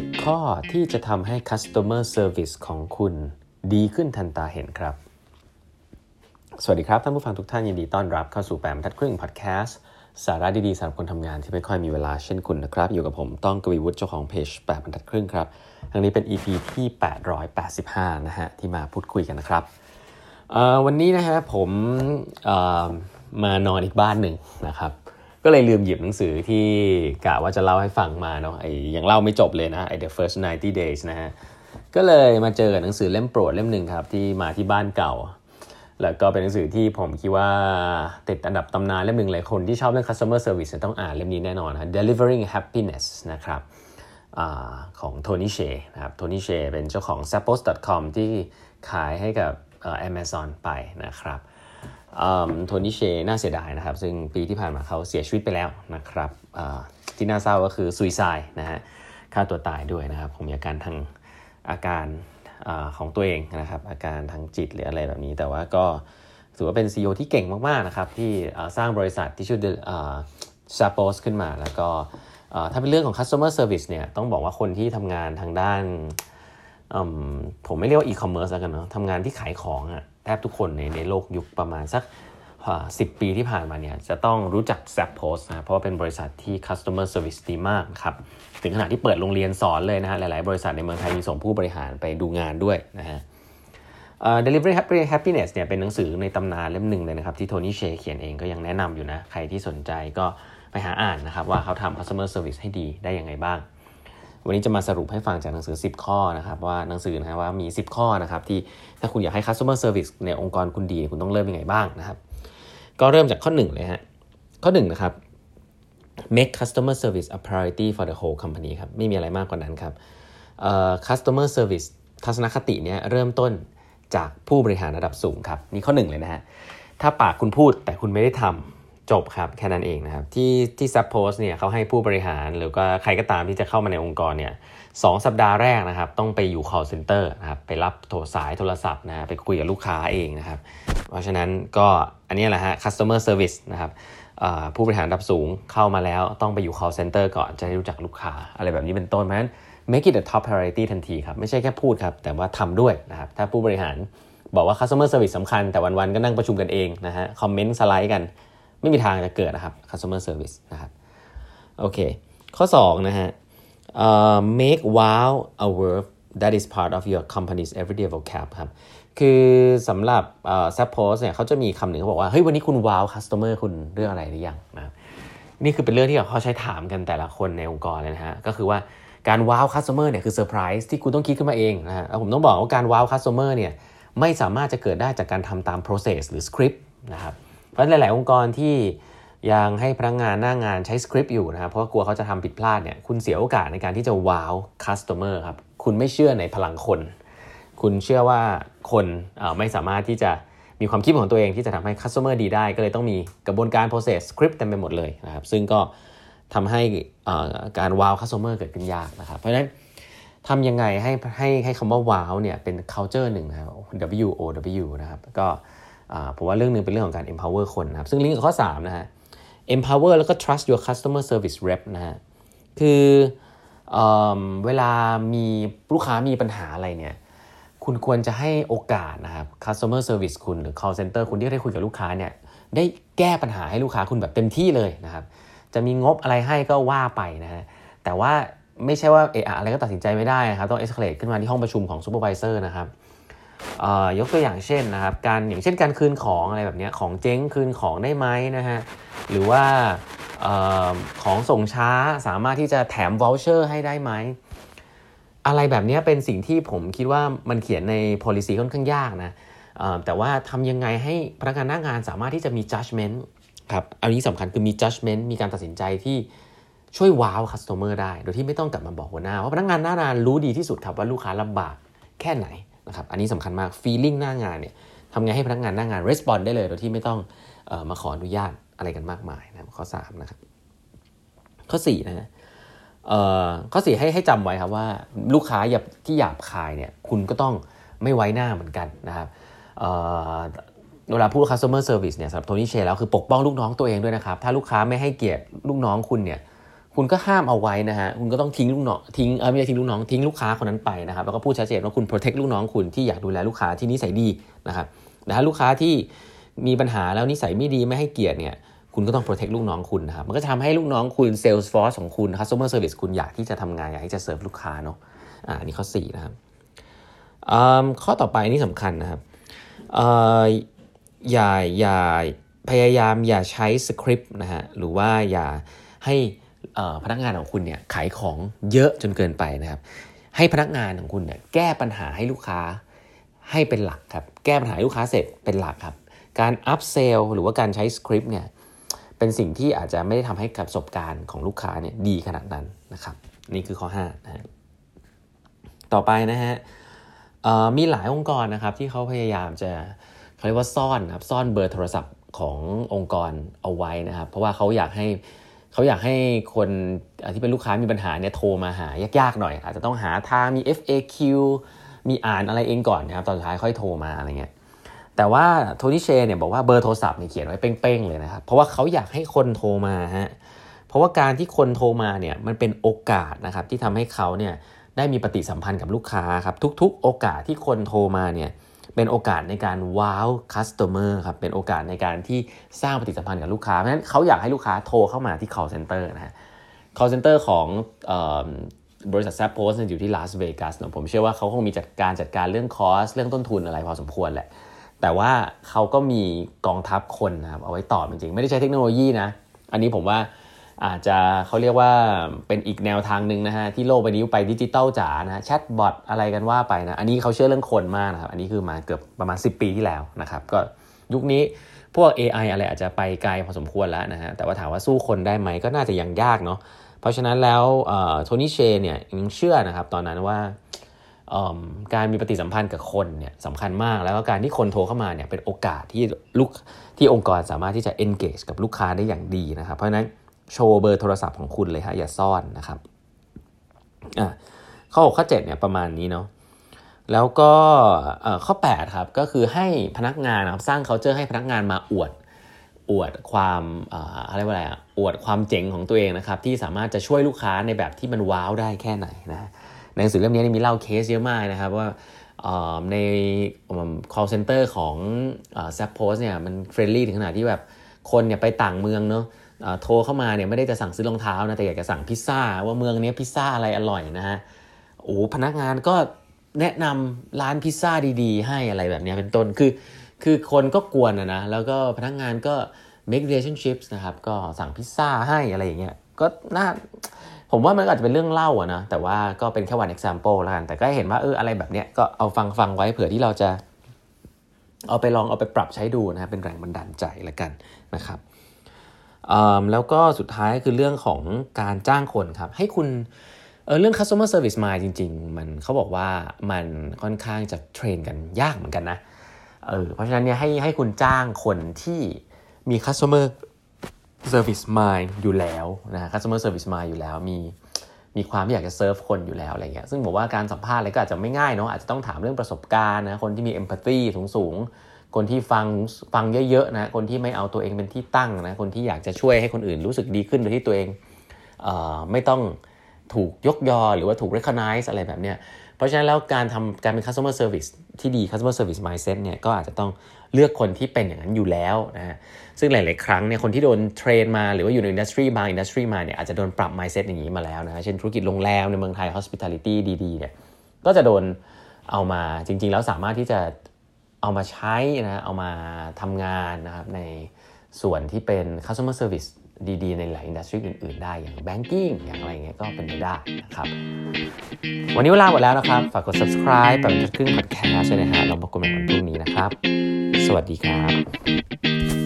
10 ข้อที่จะทำให้ customer service ของคุณดีขึ้นทันตาเห็นครับ สวัสดีครับ ท่านผู้ฟังทุกท่านยินดีต้อนรับเข้าสู่แปมทัดครึ่งพอดแคสต์สาระดีๆสำหรับคนทำงานที่ไม่ค่อยมีเวลาเช่นคุณนะครับ อยู่กับผมต้องกวีวุฒิเจ้าของเพจแปดบรรทัดครึ่งครับทั้งนี้เป็น EP ที่ 885 นะฮะ ที่มาพูดคุยกันนะครับ วันนี้นะฮะผมมานอนอีกบ้านหนึ่งนะครับ ก็เลยลืมหยิบหนังสือที่กะว่าจะเล่าให้ฟังมาเนาะไอ้ยังเล่าไม่จบเลยนะไอ้ The First 90 Days นะฮะก็เลยมาเจอกับหนังสือเล่มโปรดเล่มหนึ่งครับที่มาที่บ้านเก่า แล้วก็เป็นหนังสือที่ผมคิดว่าติดอันดับตำนานเล่มหนึ่งเลยคนที่ชอบเรื่อง customer service ต้องอ่านเล่มนี้แน่นอนนะ delivering happiness นะครับอของโทนี่เชนะครับโทนี่เชเป็นเจ้าของ s a p p o s c o m ที่ขายให้กับ Amazon ไปนะครับ โทนี่เชน่าเสียดายนะครับ ซึ่งปีที่ผ่านมาเขาเสียชีวิตไปแล้วนะครับที่น่าเศร้าก็คือซุยไซนะฮะฆ่าตัวตายด้วยนะครับผมมีอาการทางอาการอของตัวเองนะครับ อาการทางจิตหรืออะไรแบบนี้ แต่ว่าก็ถือว่าเป็น CEO ที่เก่งมาก ๆ นะครับ ที่สร้างบริษัทที่ชื่อซาโปสขึ้นมา แล้วก็ถ้าเป็นเรื่องของ customer service เนี่ยต้องบอกว่าคนที่ทำงานทางด้านผมไม่เรียกว่า e-commerce แล้วกันเนาะทำงานที่ขายของอะ แทบทุกคนในในโลกยุคประมาณสักสิบปีที่ผ่านมาเนี่ยจะต้องรู้จัก z a p p o s t นะเพราะว่าเป็นบริษัทที่ customer service ดีมากครับถึงขนาดที่เปิดโรงเรียนสอนเลยนะฮะหลาย ๆ บริษัทในเมืองไทยมีส่งผู้บริหารไปดูงานด้วยนะฮะ uh, Delivery Happiness เนี่ยเป็นหนังสือในตำนานเล่มหนึ่งเลยนะครับที่โทนี่เชเขียนเองก็ยังแนะนำอยู่นะ ใครที่สนใจก็ไปหาอ่านนะครับว่าเขาทำ customer service ให้ดีได้ยังไงบ้าง วันนี้จะมาสรุปให้ฟังจากหนังสือ 10 ข้อนะครับว่าหนังสือนะว่ามี 10 ข้อนะครับที่ถ้าคุณอยากให้ customer service ในองค์กรคุณดี คุณต้องเริ่มยังไงบ้างนะครับ ก็เริ่มจากข้อ1เลยฮะข้อ1นะครับ make customer service a priority for the whole company ครับไม่มีอะไรมากกว่านั้นครับ customer service ทัศนคติเนี้ยเริ่มต้นจากผู้บริหารระดับสูงครับนี่ข้อหนึ่งเลยนะฮะถ้าปากคุณพูดแต่คุณไม่ได้ทำ จบครับแค่นั้นเองนะครับที่ที่ซับโพสเนี่ยเขาให้ผู้บริหารหรือก็ใครก็ตามที่จะเข้ามาในองค์กรเนี่ยสสัปดาห์แรกนะครับ ต้องไปอยู่ call center นะครับไปรับโทรสายโทรศัพท์นะไปคุยกับลูกค้าเองนะครับ เพราะฉะนั้นก็อันนี้แหละฮะ customer service นะครับผู้บริหารระดับสูงเข้ามาแล้วต้องไปอยู่ call center ก่อนจะได้รู้จักลูกค้าอะไรแบบนี้เป็นต้นเพราะฉะนั้น make it a top priority ทันทีครับ ไม่ใช่แค่พูดครับ แต่ว่าทำด้วยนะครับ ถ้าผู้บริหารบอกว่า customer service สำคัญ แต่วันๆก็นั่งประชุมกันเองนะฮะคอมเมนต์สไลด์กัน ไม่มีทางจะเกิดนะครับ customer service นะครับโอเค ข้อ 2 นะฮะ uh, make wow a verb that is part of your company's everyday vocab ครับ คือสำหรับ uh, suppose เนี่ยเขาจะมีคำหนึ่งเขาบอกว่า เฮ้ย วันนี้คุณว้าว customer คุณเรื่องอะไรหรือยังนะนี่คือเป็นเรื่องที่เขาใช้ถามกันแต่ละคนในองค์กรเลยนะฮะ ก็คือว่าการว้าว customer เนี่ยคือเซอร์ไพรส์ที่คุณต้องคิดขึ้นมาเองนะฮะผมต้องบอกว่าการว้าว customer เนี่ยไม่สามารถจะเกิดได้จากการทำตาม process หรือ script นะครับ เพราะหลาย ๆ องค์กรที่ยังให้พนักงานหน้างานใช้สคริปต์อยู่นะครับเพราะกลัวเขาจะทำผิดพลาดเนี่ยคุณเสียโอกาสในการที่จะ wow customer ครับคุณไม่เชื่อในพลังคน คุณเชื่อว่าคนไม่สามารถที่จะมีความคิดของตัวเองที่จะทำให้ customer ดีได้ ก็เลยต้องมีกระบวนการ process script เต็มไปหมดเลยนะครับซึ่งก็ทำให้การ wow customer เกิดขึ้นยากนะครับเพราะฉะนั้นทำยังไงให้ให้ให้คำว่าว้าวเนี่ยเป็น culture หนึ่งนะครับ W O W นะครับก็ ผมว่าเรื่องนึงเป็นเรื่องของการ empower คนนะครับ ซึ่งลิงก์กับข้อ3นะฮะ empower แล้วก็ trust your customer service rep นะฮะคือเอเวลามีลูกค้ามีปัญหาอะไรเนี่ยคุณควรจะให้โอกาสนะครับ customer service คุณหรือ call center คุณที่ได้คุยกับลูกค้าเนี่ยได้แก้ปัญหาให้ลูกค้าคุณแบบเต็มที่เลยนะครับ จะมีงบอะไรให้ก็ว่าไปนะฮะแต่ว่าไม่ใช่ว่าเอออะไรก็ตัดสินใจไม่ได้นะครับ ต้อง escalate ขึ้นมาที่ห้องประชุมของ supervisor นะครับ ยกตัวอย่างเช่นนะครับการอย่างเช่นการคืนของอะไรแบบนี้ของเจ๊งคืนของได้ไหมนะฮะหรือว่าอของส่งช้าสามารถที่จะแถม voucher ให้ได้ไหมอะไรแบบนี้เป็นสิ่งที่ผมคิดว่ามันเขียนใน policy ค่อนข้างยากนะแต่ว่าทำยังไงให้พนักงานหน้างานสามารถที่จะมี judgment ครับอันนี้สำคัญคือมี judgment มีการตัดสินใจที่ช่วยว้าว customer ได้ โดยที่ไม่ต้องกลับมาบอกหัวหน้า เพราะพนักงานหน้างานรู้ดีที่สุดครับว่าลูกค้าลำบากแค่ไหน นะครับอันนี้สำคัญมาก feeling หน้างานเนี่ยทำไงให้พนักงานหน้างาน respond ได้เลยโดยที่ไม่ต้องออมาขออนุญาตอะไรกันมากมายนะข้อ3นะครับข้อ4นะฮะข้อสี่ให้ให้จำไว้ครับว่าลูกค้าที่หยาบคายเนี่ยคุณก็ต้องไม่ไว้หน้าเหมือนกันนะครับเวลาพูด customer service เนี่ยสำหรับโทนี่เชแล้วคือปกป้องลูกน้องตัวเองด้วยนะครับ ถ้าลูกค้าไม่ให้เกียรติลูกน้องคุณเนี่ย คุณก็ห้ามเอาไว้นะฮะคุณก็ต้องทิ้งลูกน้องทิ้งเออไม่ใช่ทิ้งลูกน้องทิ้งลูกค้าคนนั้นไปนะครับแล้วก็พูดชัดเจนว่าคุณ protect ลูกน้องคุณที่อยากดูแลลูกค้าที่นิสัยดีนะครับแต่ถ้าลูกค้าที่มีปัญหาแล้วนิสัยไม่ดีไม่ให้เกียรติเนี่ยคุณก็ต้อง protect ลูกน้องคุณนะครับมันก็จะทำให้ลูกน้องคุณ sales force ของคุณ customer service คุณอยากที่จะทำงานอยากที่จะเสิร์ฟลูกค้าเนาะอ่านี่ข้อ4นะครับข้อต่อไปนี่สำคัญนะครับอย่าอย่าพยายามอย่าใช้สคริปต์นะฮะหรือว่าอย่าให้ พนักงานของคุณเนี่ยขายของเยอะจนเกินไปนะครับ ให้พนักงานของคุณเนี่ยแก้ปัญหาให้ลูกค้าให้เป็นหลักครับ แก้ปัญหาลูกค้าเสร็จเป็นหลักครับ การอัพเซลหรือว่าการใช้สคริปต์เนี่ยเป็นสิ่งที่อาจจะไม่ได้ทำให้กับประสบการณ์ของลูกค้าเนี่ยดีขนาดนั้นนะครับ นี่คือข้อ5นะฮะต่อไปนะฮะมีหลายองค์กรนะครับที่เขาพยายามจะเขาเรียกว่าซ่อนครับซ่อนเบอร์โทรศัพท์ขององค์กรเอาไว้นะครับ เพราะว่าเขาอยากให้ เขาอยากให้คนที่เป็นลูกค้ามีปัญหาเนี่ยโทรมาหายากๆหน่อย อาจจะต้องหาทางมี FAQ มีอ่านอะไรเองก่อนนะครับตอนสุดท้ายค่อยโทรมาอะไรเงี้ยแต่ว่าโทนี่เชเนี่ยบอกว่าเบอร์โทรศัพท์เนี่ยเขียนไว้เป้งๆเลยนะครับเพราะว่าเขาอยากให้คนโทรมาฮะเพราะว่าการที่คนโทรมาเนี่ยมันเป็นโอกาสนะครับที่ทำให้เขาเนี่ยได้มีปฏิสัมพันธ์กับลูกค้าครับทุก ๆ โอกาสที่คนโทรมาเนี่ย เป็นโอกาสในการ wow customer ครับเป็นโอกาสในการที่สร้างปฏิสัมพันธ์กับลูกค้า เพราะฉะนั้นเขาอยากให้ลูกค้าโทรเข้ามาที่ call center นะฮะ call center ของบริษัท Zappos อยู่ที่ลาสเวกัสนะผมเชื่อว่าเขาคงมีจัดการจัดการเรื่อง cost เรื่องต้นทุนอะไรพอสมควรแหละ แต่ว่าเขาก็มีกองทัพคนนะครับเอาไว้ตอบจริงๆ ไม่ได้ใช้เทคโนโลยีนะ อันนี้ผมว่า อาจจะเขาเรียกว่าเป็นอีกแนวทางหนึ่งนะฮะที่โลกใบนี้ไปดิจิตอลจ๋านะแชทบอทอะไรกันว่าไปนะอันนี้เขาเชื่อเรื่องคนมากนะครับอันนี้คือมาเกือบประมาณ 10 ปีที่แล้วนะครับก็ยุคนี้พวก AI อะไรอาจจะไปไกลพอสมควรแล้วนะฮะแต่ว่าถามว่าสู้คนได้ไหมก็น่าจะยังยากเนาะเพราะฉะนั้นแล้วโทนี่เชเนี่ยยังเชื่อนะครับตอนนั้นว่าการมีปฏิสัมพันธ์กับคนเนี่ยสำคัญมาก แล้วก็การที่คนโทรเข้ามาเนี่ยเป็นโอกาสที่ลูกที่องค์กรสามารถที่จะ engage กับลูกค้าได้อย่างดีนะครับเพราะฉะนั้น โชว์เบอร์โทรศัพท์ของคุณเลยฮะอย่าซ่อนนะครับอะข้อ6ข้อ7เนี่ยประมาณนี้เนาะแล้วก็ข้อ8ครับก็คือให้พนักงานนะครับสร้าง culture ให้พนักงานมาอวดอวดความอะไรว่าอะไรอะอวดความเจ๋งของตัวเองนะครับที่สามารถจะช่วยลูกค้าในแบบที่มันว้าวได้แค่ไหนนะในหนังสือเล่มนี้มีเล่าเคสเยอะมากนะครับว่าใน call center ของ Zappos เนี่ยมัน friendly ถึงขนาดที่แบบคนเนี่ยไปต่างเมืองเนาะ โทรเข้ามาเนี่ยไม่ได้จะสั่งซื้อรองเท้านะแต่อยากจะสั่งพิซซ่าว่าเมืองนี้พิซซ่าอะไรอร่อยนะฮะโอ้พนักงานก็แนะนำร้านพิซซ่าดี ๆ ให้อะไรแบบนี้เป็นต้นคือ คือคนก็กวนนะนะแล้วก็พนักงานก็ make relationships นะครับก็สั่งพิซซ่าให้อะไรอย่างเงี้ยก็น่าผมว่ามันอาจจะเป็นเรื่องเล่าอะนะแต่ว่าก็เป็นแค่วัน example ล้วกันแต่ก็เห็นว่าเอออะไรแบบเนี้ยก็เอาฟังฟังไว้เผื่อที่เราจะ เอาไปลองเอาไปปรับใช้ดูนะเป็นแรงบันดาลใจล้วกันนะครับ แล้วก็สุดท้ายคือเรื่องของการจ้างคนครับ ให้คุณเออเรื่อง customer service มาจริง ๆ มันเขาบอกว่ามันค่อนข้างจะเทรนกันยากเหมือนกันนะเออเพราะฉะนั้นเนี่ยให้ให้คุณจ้างคนที่มี customer service mind อยู่แล้วนะ customer service mind อยู่แล้วมีมีความอยากจะเซิร์ฟคนอยู่แล้วอะไรเงี้ยซึ่งบอกว่าการสัมภาษณ์อะไรก็อาจจะไม่ง่ายเนาะอาจจะต้องถามเรื่องประสบการณ์นะคนที่มี empathy สูงๆ คนที่ฟังฟังเยอะๆนะคนที่ไม่เอาตัวเองเป็นที่ตั้งนะคนที่อยากจะช่วยให้คนอื่นรู้สึกดีขึ้นโดยที่ตัวเองเออไม่ต้องถูกยกยอหรือว่าถูก recognize อะไรแบบเนี้ยเพราะฉะนั้นแล้วการทำการเป็น customer service ที่ดี customer service mindset เนี่ยก็อาจจะต้องเลือกคนที่เป็นอย่างนั้นอยู่แล้วนะฮะซึ่งหลาย ๆ ครั้งเนี่ยคนที่โดน train มาหรือว่าอยู่ใน industry บาง industry มาเนี่ยอาจจะโดนปรับ mindset อย่างนี้มาแล้วนะเช่นธุรกิจโรงแรมในเมืองไทย hospitality ดี ๆ เนี่ยก็จะโดนเอามาจริง ๆ แล้วสามารถที่จะ เอามาใช้นะเอามาทำงานนะครับในส่วนที่เป็น customer service ดีๆ ในหลาย industry อื่น ๆ ได้อย่าง banking อย่างอะไรเงี้ยก็เป็นไปได้นะครับ วันนี้เวลาหมดแล้วนะครับ ฝากกด subscribe แบบครึ่ง podcast นะฮะเรามาคุยกันวันพรุ่งนี้นะครับ สวัสดีครับ